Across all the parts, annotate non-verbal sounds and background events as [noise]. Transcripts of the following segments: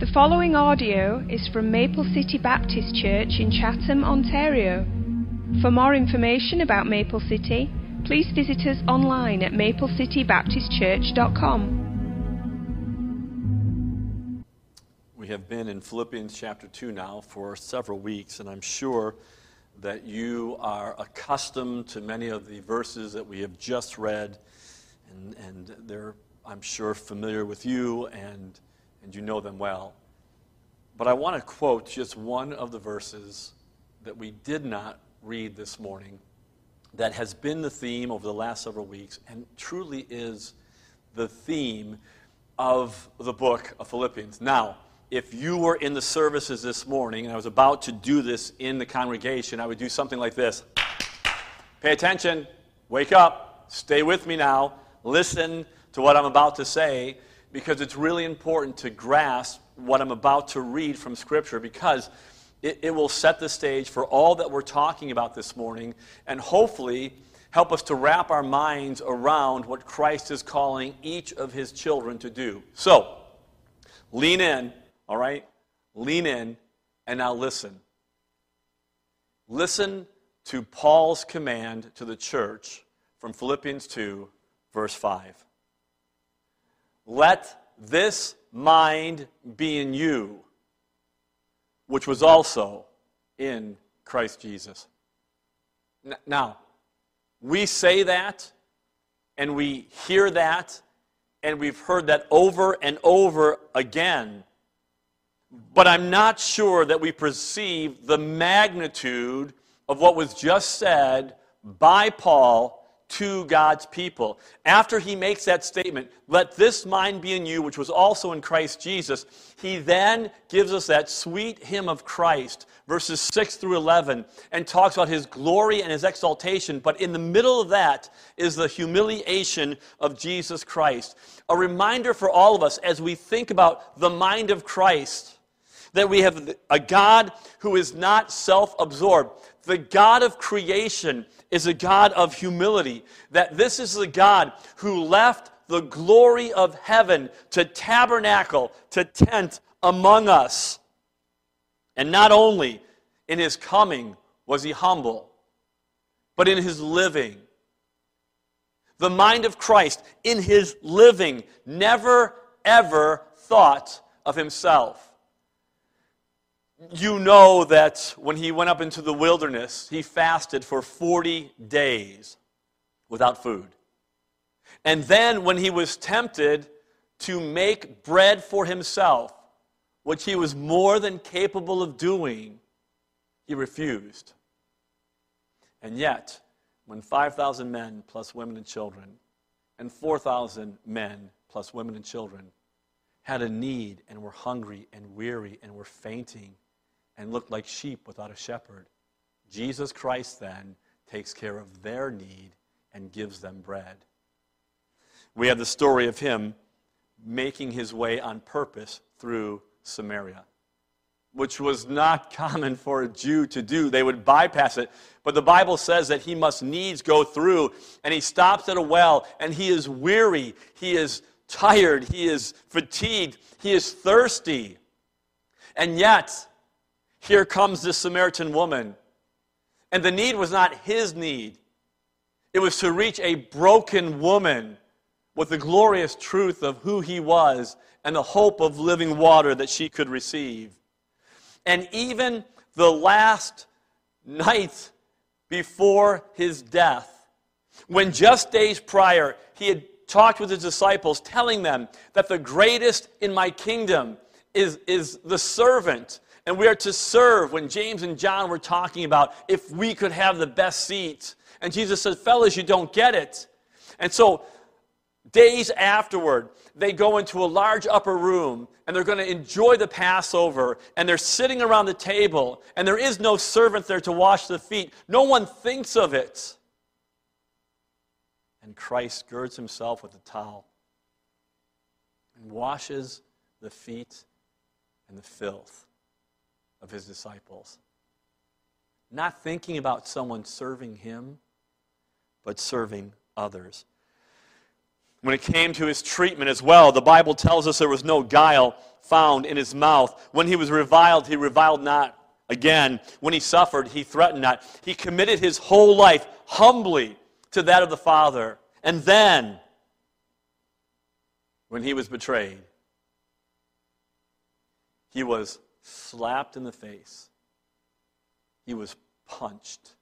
The following audio is from Maple City Baptist Church in Chatham, Ontario. For more information about Maple City, please visit us online at maplecitybaptistchurch.com. We have been in Philippians chapter 2 now for several weeks, and I'm sure that you are accustomed to many of the verses that we have just read, and, and they're, I'm sure, familiar with you, and, and you know them well. But I want to quote just one of the verses that we did not read this morning that has been the theme over the last several weeks and truly is the theme of the book of Philippians. Now, if you were in the services this morning and I was about to do this in the congregation, I would do something like this. Pay attention, wake up, stay with me now, listen to what I'm about to say, because it's really important to grasp what I'm about to read from Scripture because it, it will set the stage for all that we're talking about this morning and hopefully help us to wrap our minds around what Christ is calling each of his children to do. So, lean in, all right? Lean in and now listen. Listen to Paul's command to the church from Philippians 2, verse 5. Let this mind be in you, which was also in Christ Jesus. Now, we say that, and we hear that, and we've heard that over and over again. But I'm not sure that we perceive the magnitude of what was just said by Paul to God's people. After he makes that statement, let this mind be in you, which was also in Christ Jesus, he then gives us that sweet hymn of Christ, verses 6 through 11, and talks about his glory and his exaltation. But in the middle of that is the humiliation of Jesus Christ. A reminder for all of us as we think about the mind of Christ that we have a God who is not self absorbed. The God of creation is a God of humility. That this is the God who left the glory of heaven to tabernacle, to tent among us. And not only in his coming was he humble, but in his living. The mind of Christ, in his living, never ever thought of himself you know that when he went up into the wilderness, he fasted for 40 days without food. And then when he was tempted to make bread for himself, which he was more than capable of doing, he refused. And yet, when 5,000 men plus women and children, and 4,000 men plus women and children had a need and were hungry and weary and were fainting, and looked like sheep without a shepherd. Jesus Christ then takes care of their need and gives them bread. We have the story of him making his way on purpose through Samaria, which was not [laughs] common for a Jew to do. They would bypass it. But the Bible says that he must needs go through, and he stops at a well, and he is weary, he is tired, he is fatigued, he is thirsty. And yet, here comes this Samaritan woman. And the need was not his need, it was to reach a broken woman with the glorious truth of who he was and the hope of living water that she could receive. And even the last night before his death, when just days prior he had talked with his disciples, telling them that the greatest in my kingdom is, is the servant and we are to serve when James and John were talking about if we could have the best seats. And Jesus said, Fellas, you don't get it. And so, days afterward, they go into a large upper room and they're going to enjoy the Passover. And they're sitting around the table, and there is no servant there to wash the feet. No one thinks of it. And Christ girds himself with a towel and washes the feet and the filth of his disciples. Not thinking about someone serving him, but serving others. when it came to his treatment as well, the Bible tells us there was no guile found in his mouth. When he was reviled, he reviled not again. When he suffered, he threatened not. He committed his whole life humbly to that of the Father. And then, when he was betrayed, he was slapped in the face. He was punched.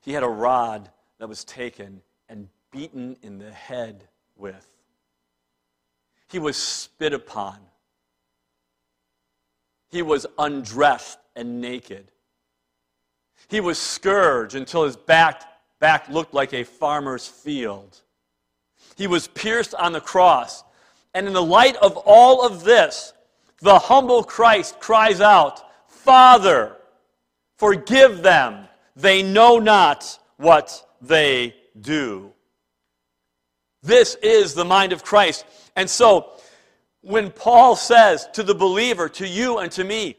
He had a rod that was taken and beaten in the head with. He was spit upon. He was undressed and naked. He was scourged until his back, back looked like a farmer's field. He was pierced on the cross. And in the light of all of this, the humble Christ cries out, Father, forgive them. They know not what they do. This is the mind of Christ. And so, when Paul says to the believer, to you and to me,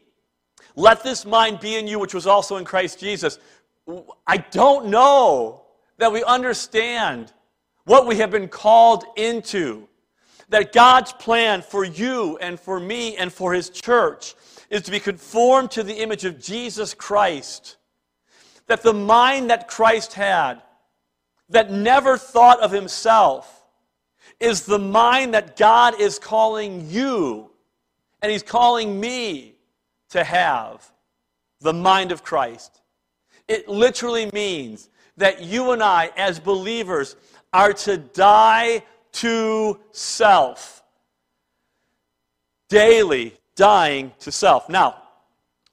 let this mind be in you, which was also in Christ Jesus, I don't know that we understand what we have been called into. That God's plan for you and for me and for His church is to be conformed to the image of Jesus Christ. That the mind that Christ had, that never thought of Himself, is the mind that God is calling you and He's calling me to have the mind of Christ. It literally means that you and I, as believers, are to die to self. Daily dying to self. Now,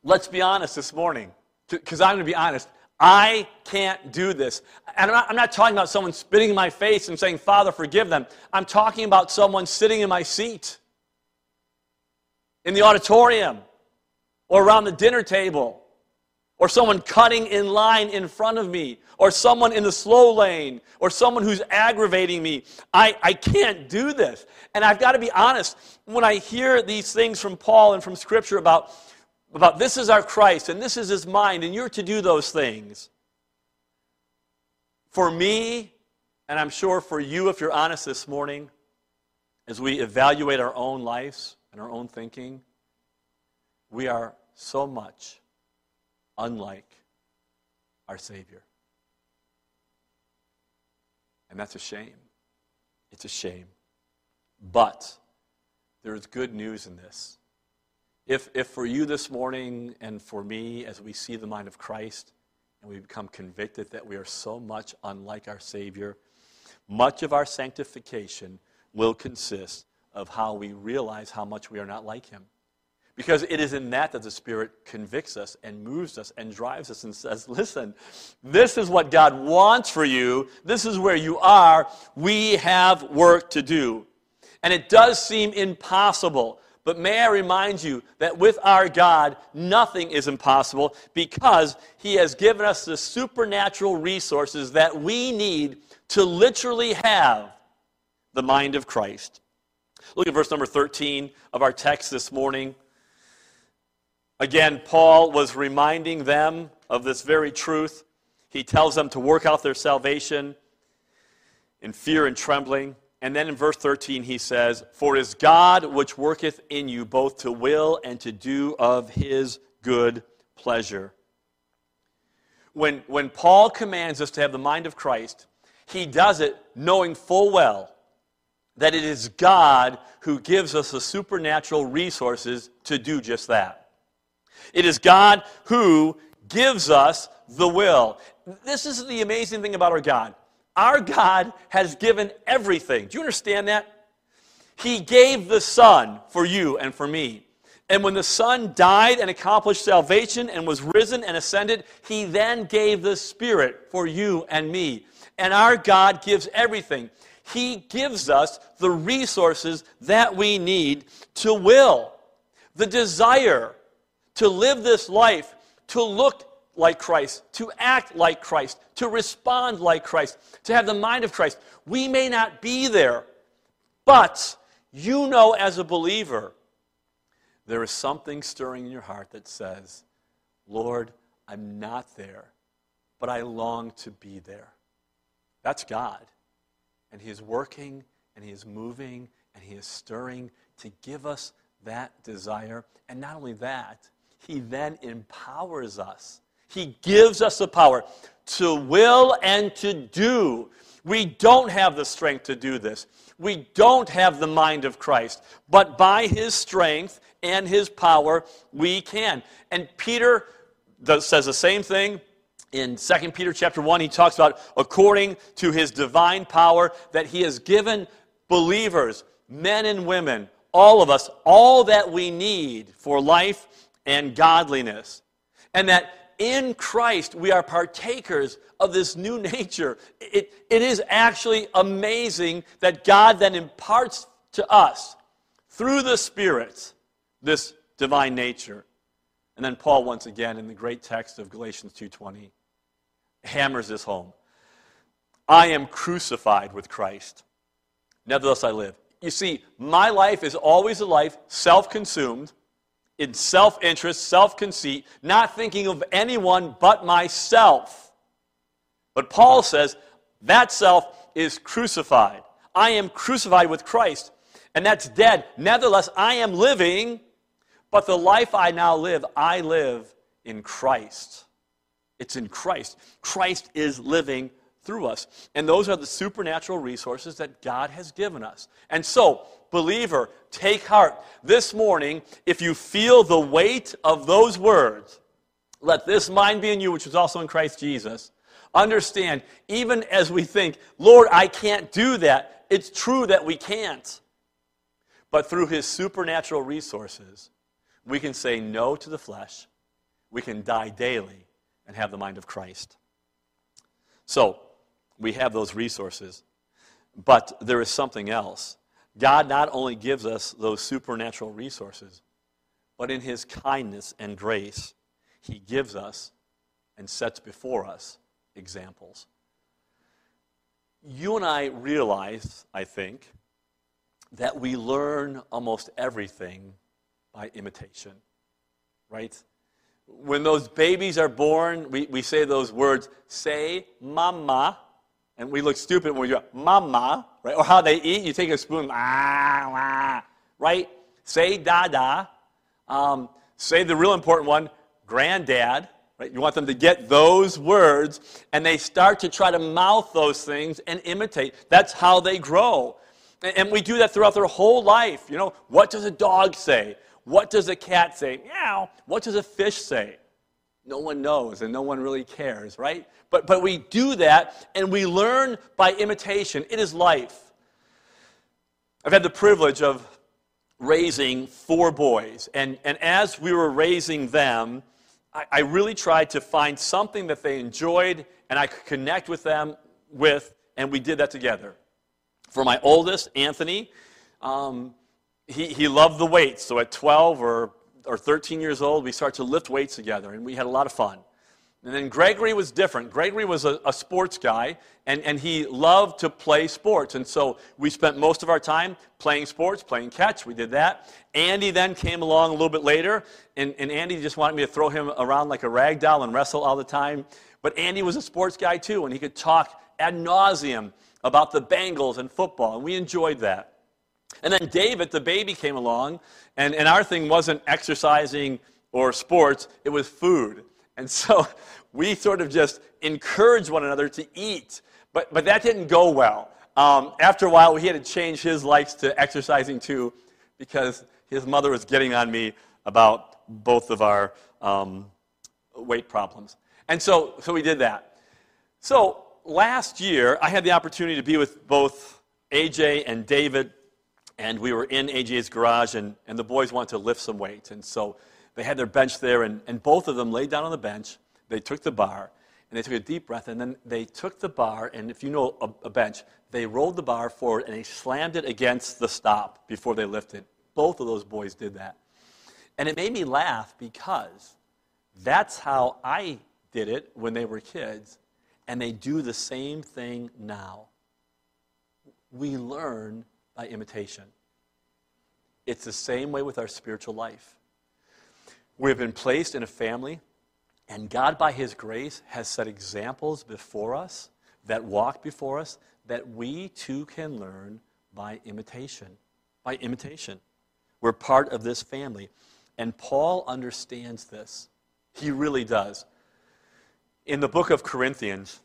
let's be honest this morning, because I'm going to be honest. I can't do this. And I'm not, I'm not, talking about someone spitting in my face and saying, Father, forgive them. I'm talking about someone sitting in my seat, in the auditorium, or around the dinner table, or someone cutting in line in front of me, or someone in the slow lane, or someone who's aggravating me. I, I can't do this. And I've got to be honest, when I hear these things from Paul and from Scripture about about this is our Christ and this is his mind, and you're to do those things. For me, and I'm sure for you, if you're honest this morning, as we evaluate our own lives and our own thinking, we are so much unlike our Savior. And that's a shame. It's a shame. But there is good news in this. If, if for you this morning and for me, as we see the mind of Christ and we become convicted that we are so much unlike our Savior, much of our sanctification will consist of how we realize how much we are not like Him. Because it is in that that the Spirit convicts us and moves us and drives us and says, listen, this is what God wants for you. This is where you are. We have work to do. And it does seem impossible but may I remind you that with our God, nothing is impossible because He has given us the supernatural resources that we need to literally have the mind of Christ. Look at verse number 13 of our text this morning. Again, Paul was reminding them of this very truth. He tells them to work out their salvation in fear and trembling. And then in verse 13, he says, For it is God which worketh in you both to will and to do of his good pleasure. When, when Paul commands us to have the mind of Christ, he does it knowing full well that it is God who gives us the supernatural resources to do just that. It is God who gives us the will. This is the amazing thing about our God. Our God has given everything. Do you understand that? He gave the Son for you and for me. And when the Son died and accomplished salvation and was risen and ascended, He then gave the Spirit for you and me. And our God gives everything. He gives us the resources that we need to will, the desire to live this life, to look like Christ, to act like Christ, to respond like Christ, to have the mind of Christ. We may not be there, but you know as a believer, there is something stirring in your heart that says, Lord, I'm not there, but I long to be there. That's God. And He is working, and He is moving, and He is stirring to give us that desire. And not only that, He then empowers us. He gives us the power to will and to do. We don't have the strength to do this. We don't have the mind of Christ. But by His strength and His power, we can. And Peter says the same thing in 2 Peter chapter 1, he talks about according to his divine power that he has given believers, men and women, all of us, all that we need for life and godliness. And that in Christ we are partakers of this new nature. It, it is actually amazing that God then imparts to us through the Spirit this divine nature. And then Paul once again in the great text of Galatians 2:20 hammers this home. I am crucified with Christ. Nevertheless, I live. You see, my life is always a life self consumed, in self interest, self conceit, not thinking of anyone but myself. But Paul says that self is crucified. I am crucified with Christ, and that's dead. Nevertheless, I am living, but the life I now live, I live in Christ. It's in Christ. Christ is living through us. And those are the supernatural resources that God has given us. And so, believer, take heart. This morning, if you feel the weight of those words, let this mind be in you, which was also in Christ Jesus. Understand, even as we think, Lord, I can't do that, it's true that we can't. But through his supernatural resources, we can say no to the flesh, we can die daily, and have the mind of Christ. So, we have those resources, but there is something else. God not only gives us those supernatural resources, but in His kindness and grace, He gives us and sets before us examples. You and I realize, I think, that we learn almost everything by imitation, right? when those babies are born, we, we say those words, say mama, and we look stupid when we go, mama, right? Or how they eat, you take a spoon, ah, ah, right? Say dada. Um, say the real important one, granddad, right? You want them to get those words, and they start to try to mouth those things and imitate. That's how they grow. And we do that throughout their whole life. You know, what does a dog say? What does a cat say? Meow. What does a fish say? No one knows and no one really cares, right? But, but we do that and we learn by imitation. It is life. I've had the privilege of raising four boys, and, and as we were raising them, I, I really tried to find something that they enjoyed and I could connect with them with, and we did that together. For my oldest, Anthony, um, he, he loved the weights. So at 12 or, or 13 years old, we started to lift weights together, and we had a lot of fun. And then Gregory was different. Gregory was a, a, sports guy, and, and he loved to play sports. And so we spent most of our time playing sports, playing catch. We did that. Andy then came along a little bit later, and, and Andy just wanted me to throw him around like a rag doll and wrestle all the time. But Andy was a sports guy too, and he could talk ad nauseum about the Bengals and football, and we enjoyed that. And then David, the baby, came along, and, and our thing wasn't exercising or sports, it was food. And so [laughs] we sort of just encouraged one another to eat. But, but that didn't go well. Um, after a while, he had to change his likes to exercising too, because his mother was getting on me about both of our um, weight problems. And so, so we did that. So last year, I had the opportunity to be with both AJ and David and we were in AJ's garage, and, and the boys wanted to lift some weight. And so they had their bench there, and, and both of them laid down on the bench. They took the bar, and they took a deep breath, and then they took the bar, and if you know a, a bench, they rolled the bar forward and they slammed it against the stop before they lifted. Both of those boys did that. And it made me laugh because that's how I did it when they were kids, and they do the same thing now. We learn by imitation. It's the same way with our spiritual life. We have been placed in a family, and God, by His grace, has set examples before us that walk before us that we too can learn by imitation. By imitation. We're part of this family. And Paul understands this. He really does. In the book of Corinthians,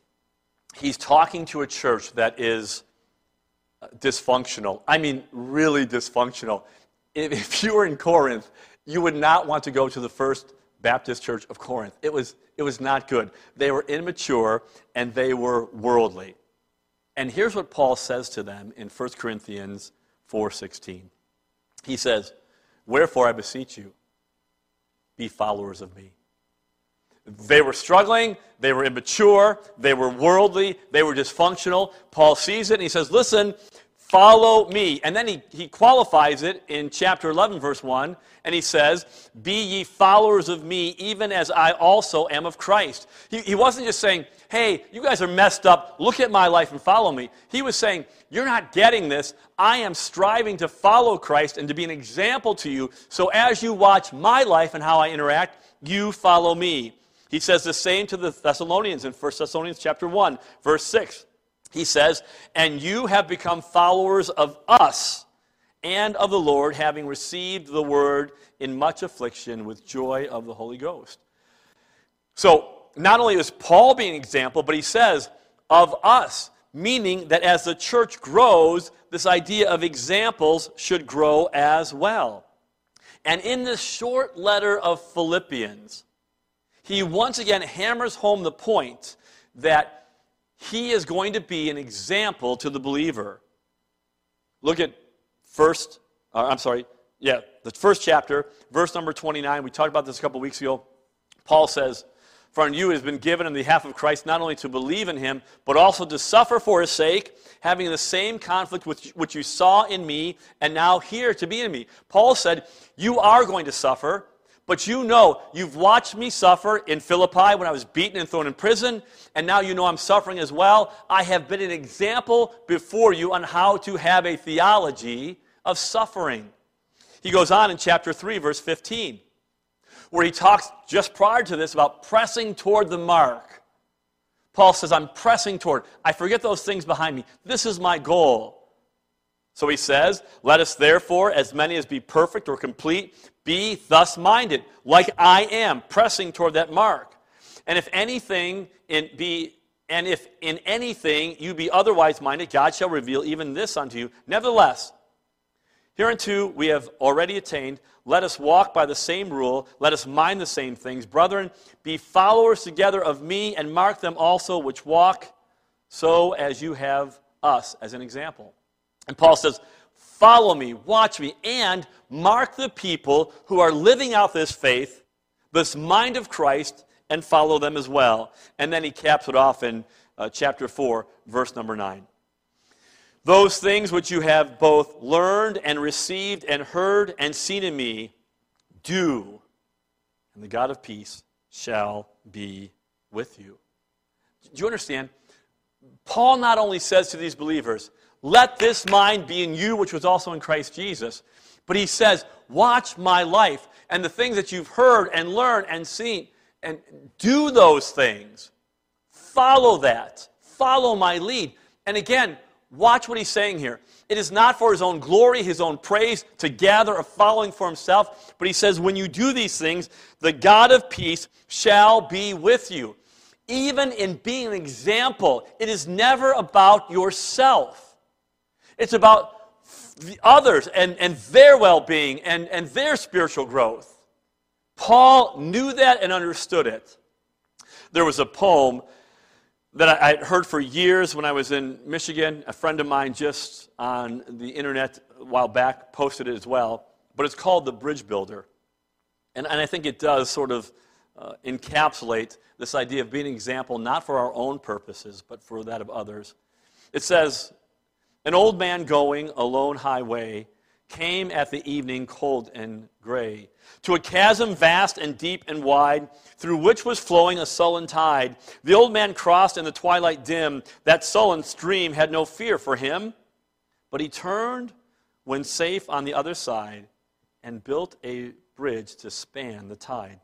he's talking to a church that is uh, dysfunctional. I mean, really dysfunctional. If you were in Corinth, you would not want to go to the first Baptist church of Corinth. It was, it was not good. They were immature and they were worldly. And here's what Paul says to them in 1 Corinthians 4:16. He says, "Wherefore I beseech you, be followers of me." They were struggling, they were immature, they were worldly, they were dysfunctional. Paul sees it and he says, Listen, follow me. And then he, he qualifies it in chapter 11, verse 1, and he says, Be ye followers of me, even as I also am of Christ. He, he wasn't just saying, Hey, you guys are messed up, look at my life and follow me. He was saying, You're not getting this. I am striving to follow Christ and to be an example to you. So as you watch my life and how I interact, you follow me. He says the same to the Thessalonians in 1 Thessalonians chapter 1, verse 6. He says, "And you have become followers of us and of the Lord, having received the word in much affliction with joy of the Holy Ghost." So, not only is Paul being an example, but he says, "of us," meaning that as the church grows, this idea of examples should grow as well. And in this short letter of Philippians, he once again hammers home the point that he is going to be an example to the believer. Look at first, uh, I'm sorry, yeah, the first chapter, verse number 29. We talked about this a couple weeks ago. Paul says, For you it has been given the behalf of Christ not only to believe in him, but also to suffer for his sake, having the same conflict which, which you saw in me, and now hear to be in me. Paul said, You are going to suffer. But you know, you've watched me suffer in Philippi when I was beaten and thrown in prison, and now you know I'm suffering as well. I have been an example before you on how to have a theology of suffering. He goes on in chapter 3, verse 15, where he talks just prior to this about pressing toward the mark. Paul says, I'm pressing toward. I forget those things behind me. This is my goal. So he says, Let us therefore, as many as be perfect or complete, be thus minded, like I am, pressing toward that mark. And if anything in be and if in anything you be otherwise minded, God shall reveal even this unto you. Nevertheless, hereunto we have already attained. Let us walk by the same rule. Let us mind the same things. Brethren, be followers together of me, and mark them also which walk so as you have us as an example. And Paul says, Follow me, watch me, and mark the people who are living out this faith, this mind of Christ, and follow them as well. And then he caps it off in uh, chapter 4, verse number 9. Those things which you have both learned and received and heard and seen in me, do, and the God of peace shall be with you. Do you understand? Paul not only says to these believers, let this mind be in you, which was also in Christ Jesus. But he says, Watch my life and the things that you've heard and learned and seen, and do those things. Follow that. Follow my lead. And again, watch what he's saying here. It is not for his own glory, his own praise, to gather a following for himself, but he says, When you do these things, the God of peace shall be with you. Even in being an example, it is never about yourself. It's about the others and, and their well being and, and their spiritual growth. Paul knew that and understood it. There was a poem that I had heard for years when I was in Michigan. A friend of mine just on the internet a while back posted it as well. But it's called The Bridge Builder. And, and I think it does sort of uh, encapsulate this idea of being an example, not for our own purposes, but for that of others. It says, an old man going a lone highway came at the evening cold and gray to a chasm vast and deep and wide through which was flowing a sullen tide. The old man crossed in the twilight dim. That sullen stream had no fear for him, but he turned when safe on the other side and built a bridge to span the tide.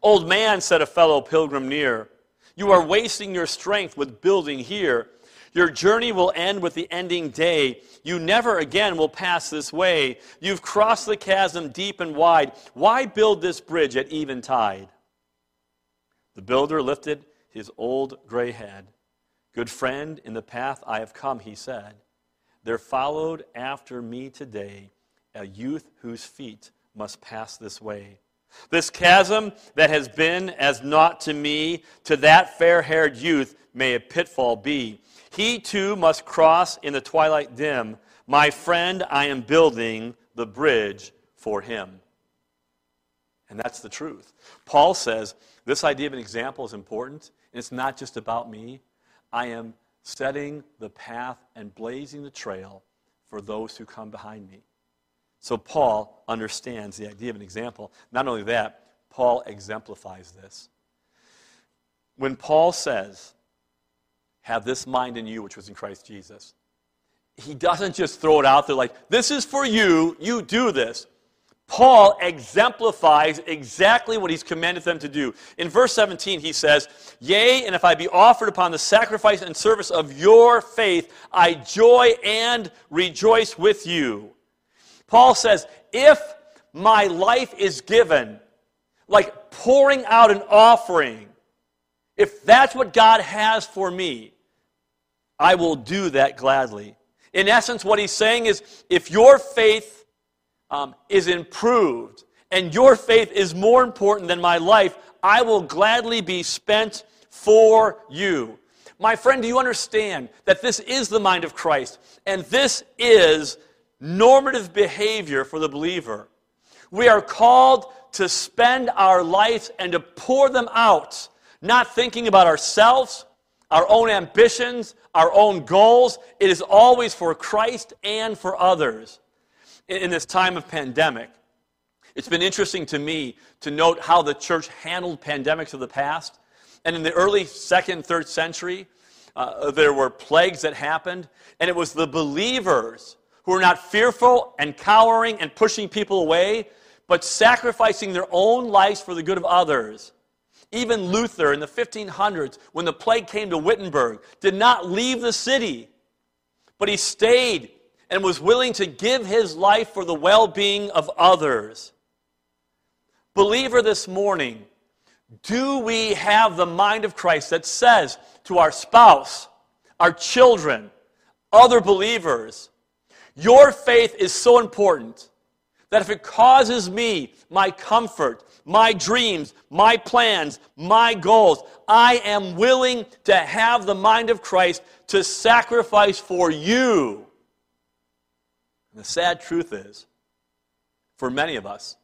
Old man, said a fellow pilgrim near, you are wasting your strength with building here. Your journey will end with the ending day. You never again will pass this way. You've crossed the chasm deep and wide. Why build this bridge at eventide? The builder lifted his old gray head. Good friend, in the path I have come, he said. There followed after me today a youth whose feet must pass this way. This chasm that has been as naught to me, to that fair haired youth may a pitfall be. He too must cross in the twilight dim. My friend, I am building the bridge for him. And that's the truth. Paul says this idea of an example is important. And it's not just about me. I am setting the path and blazing the trail for those who come behind me. So Paul understands the idea of an example. Not only that, Paul exemplifies this. When Paul says, have this mind in you, which was in Christ Jesus. He doesn't just throw it out there like, this is for you, you do this. Paul exemplifies exactly what he's commanded them to do. In verse 17, he says, Yea, and if I be offered upon the sacrifice and service of your faith, I joy and rejoice with you. Paul says, If my life is given, like pouring out an offering, if that's what God has for me, I will do that gladly. In essence, what he's saying is if your faith um, is improved and your faith is more important than my life, I will gladly be spent for you. My friend, do you understand that this is the mind of Christ? And this is normative behavior for the believer. We are called to spend our lives and to pour them out not thinking about ourselves, our own ambitions, our own goals. It is always for Christ and for others. In this time of pandemic, it's been interesting to me to note how the church handled pandemics of the past. And in the early second, third century, uh, there were plagues that happened, and it was the believers who were not fearful and cowering and pushing people away, but sacrificing their own lives for the good of others even Luther in the 1500s, when the plague came to Wittenberg, did not leave the city, but he stayed and was willing to give his life for the well being of others. Believer, this morning, do we have the mind of Christ that says to our spouse, our children, other believers, your faith is so important that if it causes me my comfort, my dreams, my plans, my goals, I am willing to have the mind of Christ to sacrifice for you. And the sad truth is, for many of us,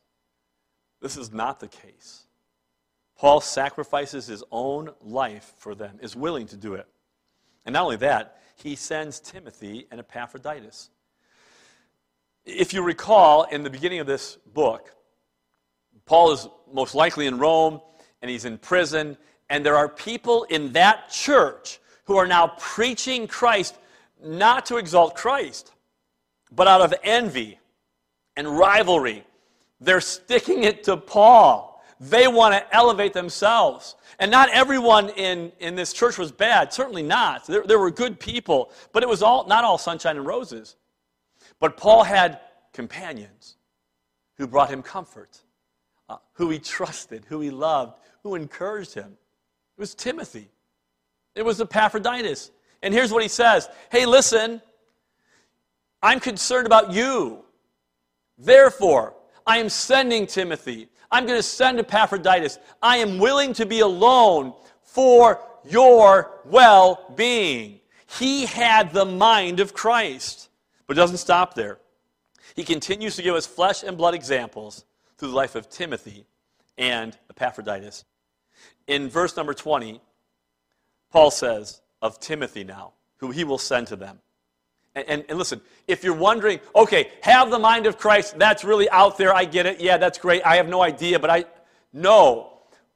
this is not the case. Paul sacrifices his own life for them, is willing to do it. And not only that, he sends Timothy and Epaphroditus. If you recall, in the beginning of this book, Paul is most likely in Rome and he's in prison, and there are people in that church who are now preaching Christ not to exalt Christ, but out of envy and rivalry. They're sticking it to Paul. They want to elevate themselves. And not everyone in, in this church was bad, certainly not. There, there were good people, but it was all, not all sunshine and roses. But Paul had companions who brought him comfort, uh, who he trusted, who he loved, who encouraged him. It was Timothy. It was Epaphroditus. And here's what he says Hey, listen, I'm concerned about you. Therefore, I am sending Timothy. I'm going to send Epaphroditus. I am willing to be alone for your well being. He had the mind of Christ. But it doesn't stop there. He continues to give us flesh and blood examples through the life of Timothy and Epaphroditus. In verse number 20, Paul says of Timothy now, who he will send to them. And, and, and, listen, if you're wondering, okay, have the mind of Christ, that's really out there, I get it, yeah, that's great, I have no idea, but I. No.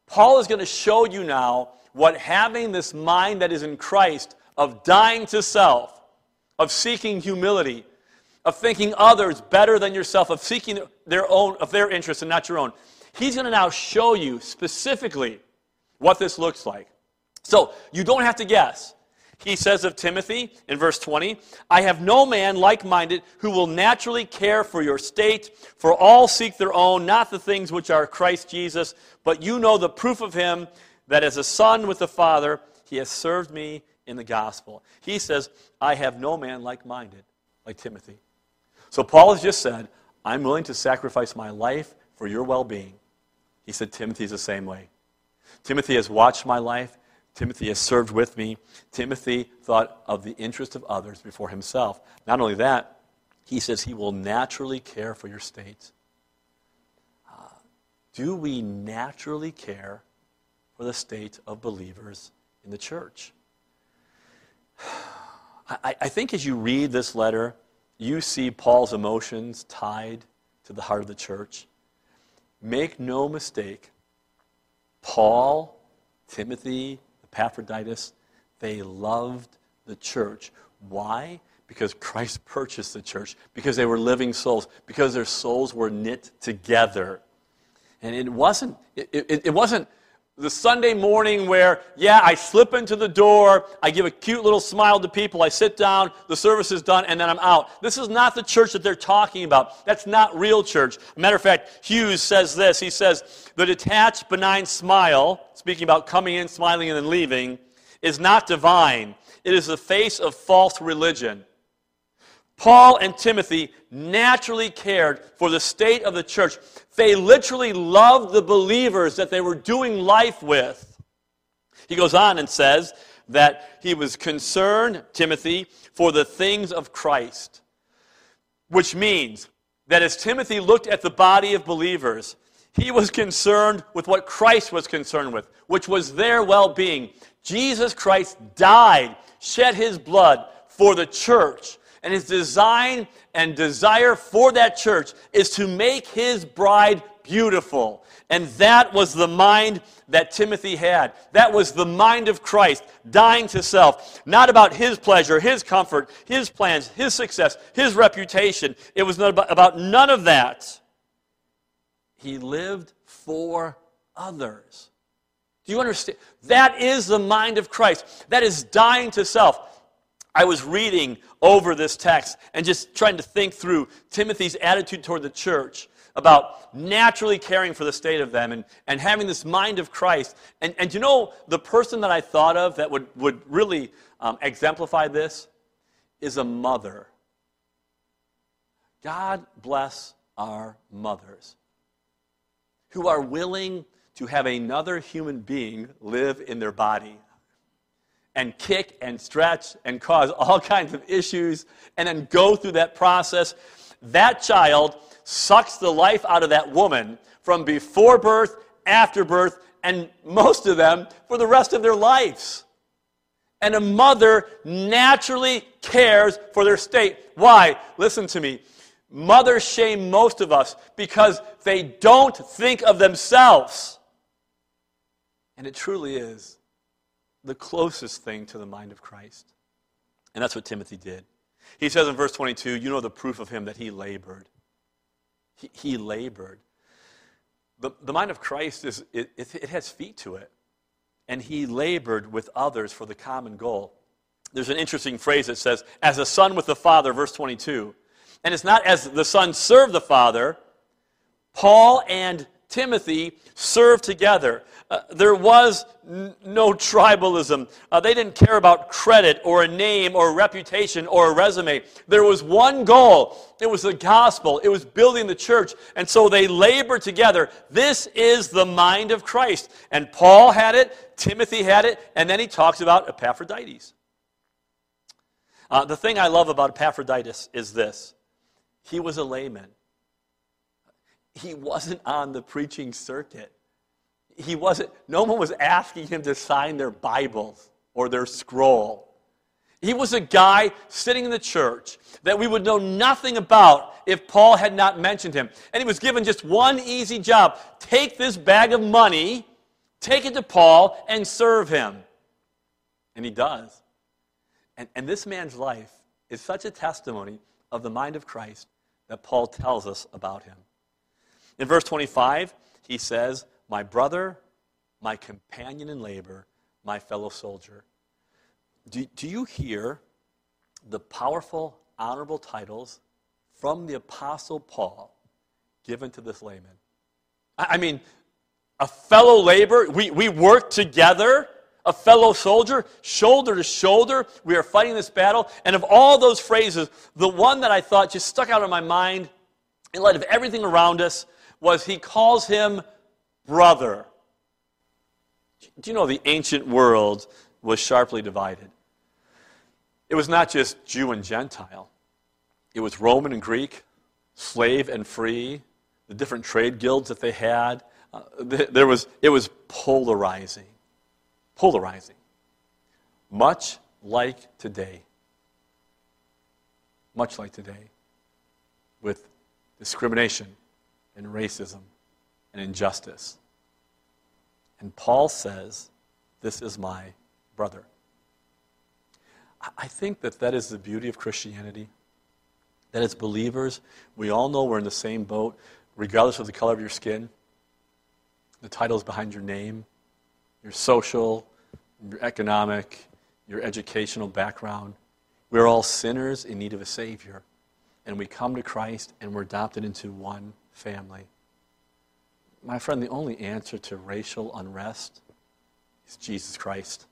Paul is going to show you now what having this mind that is in Christ, of dying to self, of seeking humility, of thinking others better than yourself, of seeking their own, of their interests and not your own. He's going to now show you specifically what this looks like. So you don't have to guess. He says of Timothy in verse 20, I have no man like minded who will naturally care for your state, for all seek their own, not the things which are Christ Jesus, but you know the proof of him that as a son with the Father, he has served me in the gospel. He says, I have no man like minded, like Timothy. So Paul has just said, I'm willing to sacrifice my life for your well being. He said, Timothy's the same way. Timothy has watched my life. Timothy has served with me. Timothy thought of the interest of others before himself. Not only that, he says he will naturally care for your state. Uh, do we naturally care for the state of believers in the church? I, I think as you read this letter, you see Paul's emotions tied to the heart of the church. Make no mistake, Paul, Timothy, Epaphroditus, they loved the church. Why? Because Christ [laughs] purchased the church, because they were living souls, because their souls were knit together. And it wasn't, it, it, it wasn't the Sunday morning where, yeah, I slip into the door, I give a cute little smile to people, I sit down, the service is done, and then I'm out. This is not the church that they're talking about. That's not real church. matter of fact, Hughes says this. He says, the detached, benign smile, speaking about coming in, smiling, and then leaving, is not divine. It is the face of false religion. Paul and Timothy naturally cared for the state of the church. They literally loved the believers that they were doing life with. He goes on and says that he was concerned, Timothy, for the things of Christ, which means that as Timothy looked at the body of believers, he was concerned with what Christ was concerned with, which was their well being. Jesus Christ died, shed his blood for the church and his design and desire for that church is to make his bride beautiful. And that was the mind that Timothy had. That was the mind of Christ, dying to self. Not about his pleasure, his comfort, his plans, his success, his reputation. It was not about none of that. He lived for others. Do you understand? That is the mind of Christ. That is dying to self. I was reading over this text and just trying to think through Timothy's attitude toward the church about naturally caring for the state of them and, and having this mind of Christ. And, and you know, the person that I thought of that would, would really um, exemplify this is a mother. God bless our mothers who are willing to have another human being live in their body and kick and stretch and cause all [laughs] kinds of issues and then go through that process, that child sucks the life out of that woman from before birth, after birth, and most of them for the rest of their lives. And a mother naturally cares for their state. Why? Listen to me. Mothers shame most of us because they don't think of themselves. And it truly is the closest thing to the mind of Christ. And that's what Timothy did. He says in verse 22, you know the proof of him that he labored. He, he labored. The, the mind of Christ is it, it, it has feet to it. And he labored with others for the common goal. There's an interesting phrase that says, as a son with the father, verse 22. And it's not as the son served the father. Paul and Timothy served together. Uh, there was n- no tribalism. Uh, they didn't care about credit or a name or a reputation or a resume. There was one goal it was the gospel, it was building the church. And so they labored together. This is the mind of Christ. And Paul had it, Timothy had it, and then he talks about Epaphroditus. Uh, the thing I love about Epaphroditus is this he was a layman he wasn't on the preaching circuit. He wasn't, no one was asking him to sign their Bibles or their scroll. He was a guy sitting in the church that we would know nothing about if Paul had not mentioned him. And he was given just one easy job take this bag of money, take it to Paul, and serve him. And he does. And, and this man's life is such a testimony of the mind of Christ that Paul tells us about him. In verse 25, he says, My brother, my companion in labor, my fellow soldier. do, do you hear the powerful, honorable titles from the Apostle Paul given to this layman? I, I mean, a fellow laborer, we, we work together, a fellow soldier, shoulder to shoulder, we are fighting this battle. And of all those phrases, the one that I thought just stuck out in my mind in light of everything around us was he calls him brother. Do you know the ancient world was sharply divided? It was not just Jew and Gentile, it was Roman and Greek, slave and free, the different trade guilds that they had. Uh, there was, it was polarizing. Polarizing. Much like today. Much like today. With discrimination and racism and injustice. And Paul says, This is my brother. I think that that is the beauty of Christianity. That as believers, we all know we're in the same boat, regardless of the color of your skin, the titles behind your name, your social, your economic, your educational background. We're all sinners in need of a Savior. And we come to Christ and we're adopted into one family. My friend, the only answer to racial unrest is Jesus Christ.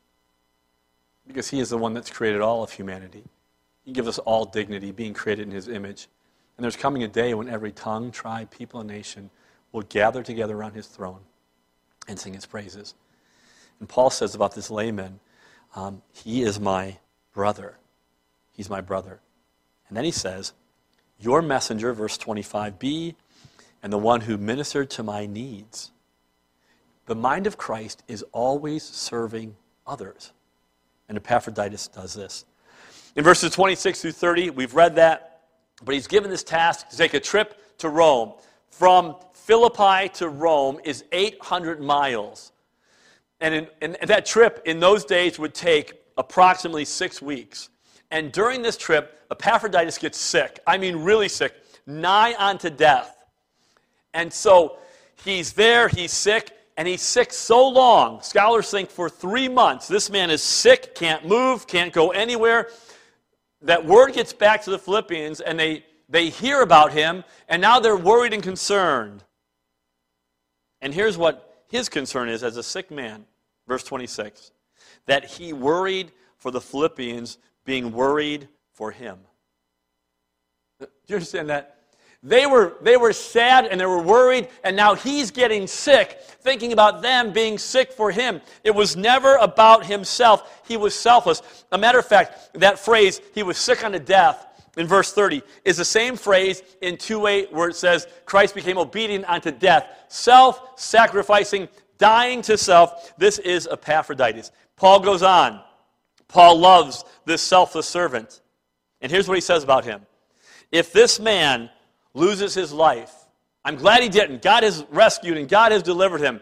Because he is the one that's created all of humanity. He gives us all dignity, being created in his image. And there's coming a day when every tongue, tribe, people, and nation will gather together around his throne and sing his praises. And Paul says about this layman, um, he is my brother. He's my brother. And then he says, Your messenger, verse 25b, and the one who ministered to my needs. The mind of Christ is always serving others. And Epaphroditus does this. In verses 26 through 30, we've read that, but he's given this task to take a trip to Rome. From Philippi to Rome is 800 miles. And, in, and that trip in those days would take approximately six weeks. And during this trip, Epaphroditus gets sick. I mean, really sick, nigh unto death. And so he's there, he's sick, and he's sick so long. Scholars think for three months. This man is sick, can't move, can't go anywhere. That word gets back to the Philippians, and they, they hear about him, and now they're worried and concerned. And here's what his concern is as a sick man. Verse 26 that he worried for the Philippians, being worried for him. Do you understand that? They were, they were sad and they were worried, and now he's getting sick, thinking about them being sick for him. It was never about himself. He was selfless. A matter of fact, that phrase, he was sick unto death, in verse 30, is the same phrase in 2 8 where it says, Christ became obedient unto death, self sacrificing, dying to self. This is Epaphroditus. Paul goes on. Paul loves this selfless servant. And here's what he says about him If this man loses his life. I'm glad he didn't. God has rescued and God has delivered him.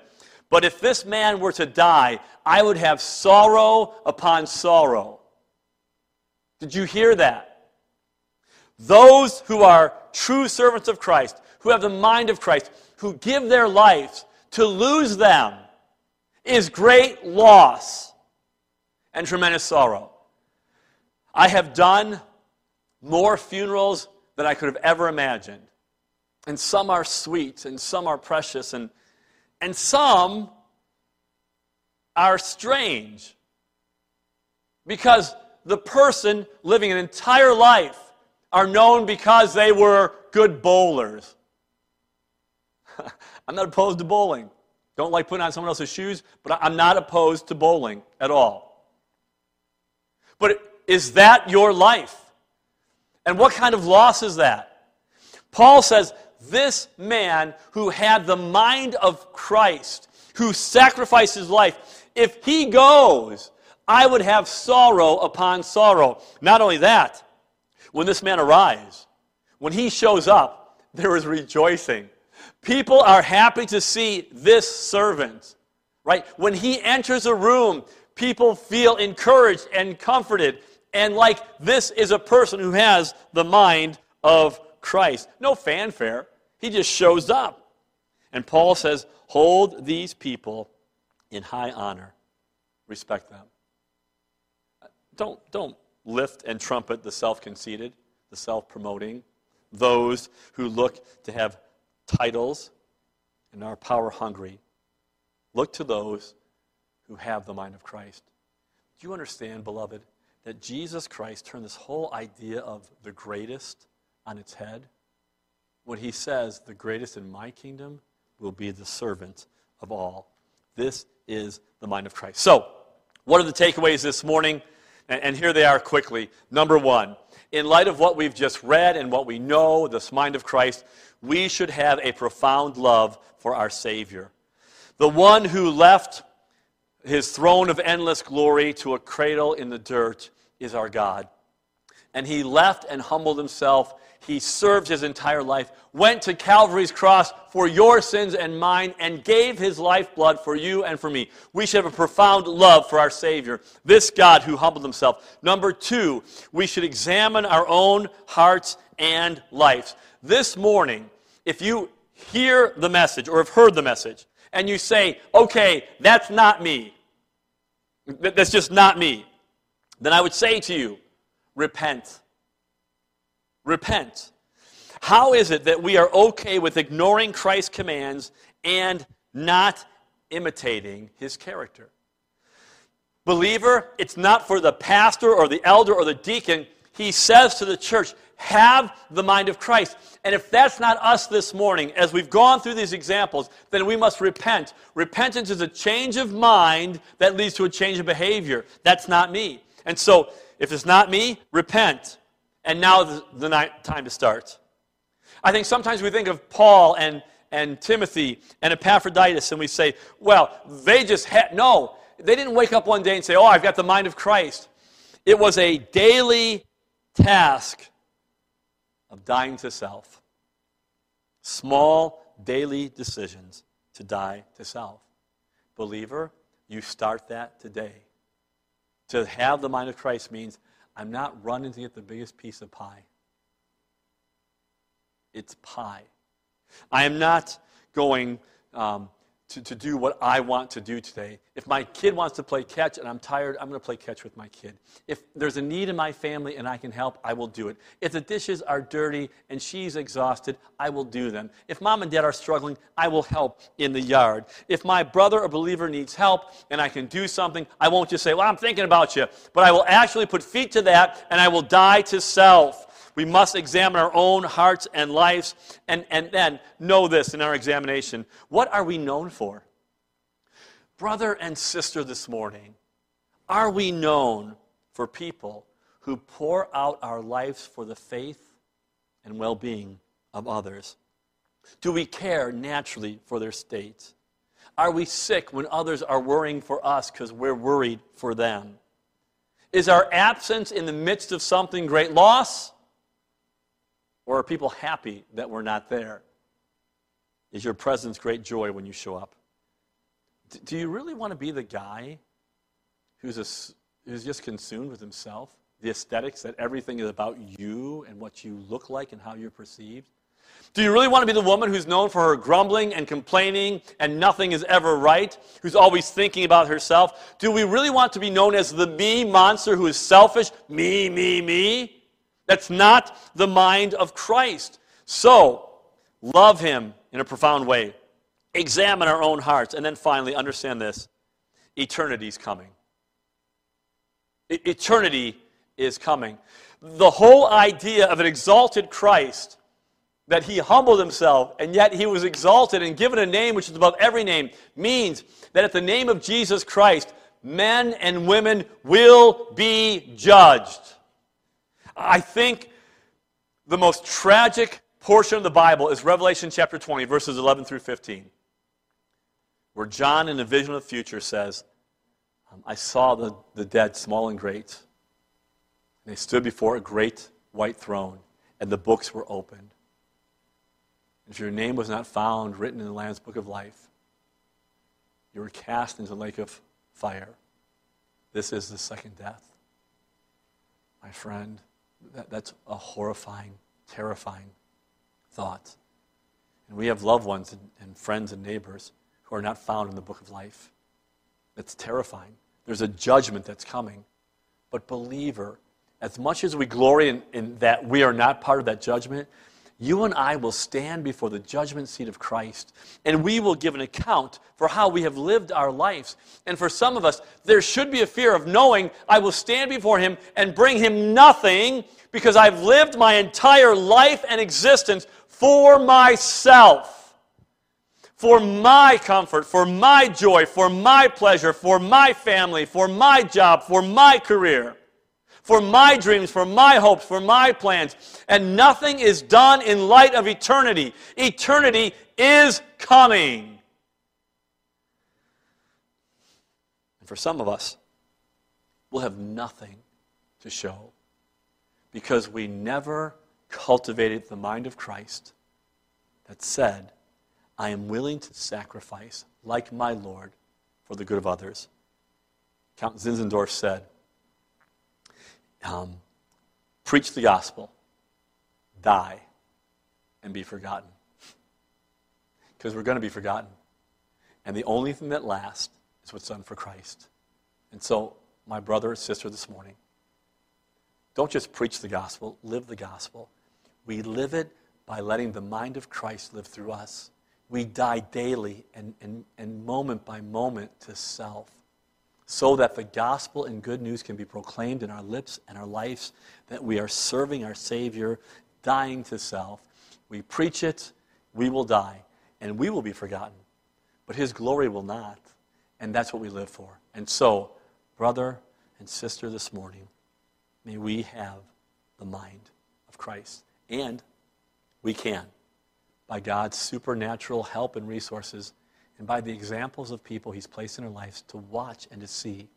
But if this man were to die, I would have sorrow upon sorrow. Did you hear that? Those who are true servants of Christ, who have the mind of Christ, who give their lives, to lose them is great loss and tremendous sorrow. I have done more funerals that I could have ever imagined. And some are sweet, and some are precious, and, and some are strange. Because the person living an entire life are known because they were good bowlers. [laughs] I'm not opposed to bowling. Don't like putting on someone else's shoes, but I'm not opposed to bowling at all. But is that your life? And what kind of loss is that? Paul says, This man who had the mind of Christ, who sacrificed his life, if he goes, I would have sorrow upon sorrow. Not only that, when this man arrives, when he shows up, there is rejoicing. People are happy to see this servant, right? When he enters a room, people feel encouraged and comforted and like this is a person who has the mind of Christ. No fanfare. He just shows up. And Paul says, hold these people in high honor, respect them. don't, don't lift and trumpet the self conceited, the self promoting, those who look to have titles and are power hungry. Look to those who have the mind of Christ. Do you understand, beloved, that Jesus Christ turned this whole idea of the greatest on its head? When he says, The greatest in my kingdom will be the servant of all. This is the mind of Christ. So, what are the takeaways this morning? And here they are quickly. Number one, in light of what we've just read and what we know, this mind of Christ, we should have a profound love for our Savior. The one who left his throne of endless glory to a cradle in the dirt is our God. And he left and humbled himself. He served his entire life, went to Calvary's cross for your sins and mine, and gave his lifeblood for you and for me. We should have a profound love for our Savior, this God who humbled himself. Number two, we should examine our own hearts and lives. This morning, if you hear the message or have heard the message, and you say, okay, that's not me, that's just not me, then I would say to you, repent. Repent. How is it that we are okay with ignoring Christ's commands and not imitating his character? Believer, it's not for the pastor or the elder or the deacon. He says to the church, have the mind of Christ. And if that's not us this morning, as we've gone through these examples, then we must repent. Repentance is a change of mind that leads to a change of behavior. That's not me. And so, if it's not me, repent. And now is the time to start. I think sometimes we think of Paul and, and Timothy and Epaphroditus and we say, well, they just had, no, they didn't wake up one day and say, oh, I've got the mind of Christ. It was a daily task of dying to self. Small daily decisions to die to self. Believer, you start that today. To have the mind of Christ means I'm not running to get the biggest piece of pie. It's pie. I am not going um, to, to do what I want to do today. If my kid wants to play catch and I'm tired, I'm going to play catch with my kid. If there's a need in my family and I can help, I will do it. If the dishes are dirty and she's exhausted, I will do them. If mom and dad are struggling, I will help in the yard. If my brother or believer needs help and I can do something, I won't just say, Well, I'm thinking about you, but I will actually put feet to that and I will die to self. We must examine our own hearts and lives and, and then know this in our examination. What are we known for? Brother and sister, this morning, are we known for people who pour out our lives for the faith and well being of others? Do we care naturally for their state? Are we sick when others are worrying for us because we're worried for them? Is our absence in the midst of something great loss? Or are people happy that we're not there? Is your presence great joy when you show up? D- do you really want to be the guy who's, a, who's just consumed with himself? The aesthetics, that everything is about you and what you look like and how you're perceived? Do you really want to be the woman who's known for her grumbling and complaining and nothing is ever right, who's always thinking about herself? Do we really want to be known as the me monster who is selfish? Me, me, me? That's not the mind of Christ. So, love him in a profound way. Examine our own hearts. And then finally, understand this eternity is coming. Eternity is coming. The whole idea of an exalted Christ, that he humbled himself and yet he was exalted and given a name which is above every name, means that at the name of Jesus Christ, men and women will be judged. I think the most tragic portion of the Bible is Revelation chapter 20, verses 11 through 15, where John, in a vision of the future, says, um, I saw the, the dead, small and great. And they stood before a great white throne, and the books were opened. If your name was not found written in the Lamb's book of life, you were cast into the lake of fire. This is the second death. My friend, that, that's a horrifying, terrifying thought. And we have loved ones and, and friends and neighbors who are not found in the book of life. That's terrifying. There's a judgment that's coming. But, believer, as much as we glory in, in that we are not part of that judgment, you and I will stand before the judgment seat of Christ, and we will give an account for how we have lived our lives. And for some of us, there should be a fear of knowing I will stand before Him and bring Him nothing because I've lived my entire life and existence for myself, for my comfort, for my joy, for my pleasure, for my family, for my job, for my career for my dreams, for my hopes, for my plans. And nothing is done in light of eternity. Eternity is coming. And for some of us, we'll have nothing to show because we never cultivated the mind of Christ that said, I am willing to sacrifice, like my Lord, for the good of others. Count Zinzendorf said, um, preach the gospel, die, and be forgotten. [laughs] Because we're going to be forgotten. And the only thing that lasts is what's done for Christ. And so, my brother and sister this morning, don't just preach the gospel, live the gospel. We live it by letting the mind of Christ live through us. We die daily and, and, and moment by moment to self so that the gospel and good news can be proclaimed in our lips and our lives, that we are serving our Savior, dying to self. We preach it, we will die, and we will be forgotten. But His glory will not. And that's what we live for. And so, brother and sister, this morning, may we have the mind of Christ. And we can, by God's supernatural help and resources, and by the examples of people he's placed in our lives to watch and to see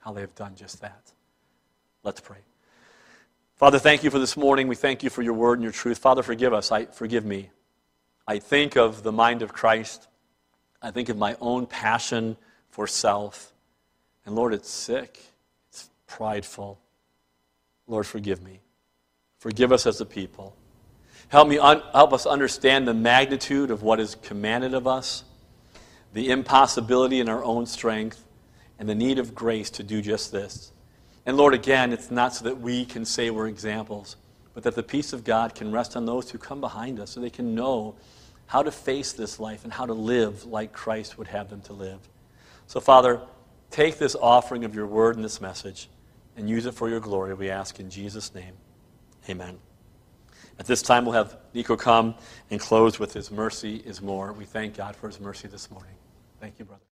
how they have done just that. Let's pray. Father, thank you for this morning. We thank you for your word and your truth. Father, forgive us. I, forgive me. I think of the mind of Christ. I think of my own passion for self. And Lord, it's sick. It's prideful. Lord, forgive me. Forgive us as a people. Help, me un- help us understand the magnitude of what is commanded of us the impossibility in our own strength, and the need of grace to do just this. And Lord, again, it's not so that we can say we're examples, but that the peace of God can rest on those who come behind us so they can know how to face this life and how to live like Christ would have them to live. So, Father, take this offering of your word and this message and use it for your glory, we ask in Jesus' name. Amen. At this time, we'll have Nico come and close with His mercy is more. We thank God for His mercy this morning. Thank you, brother.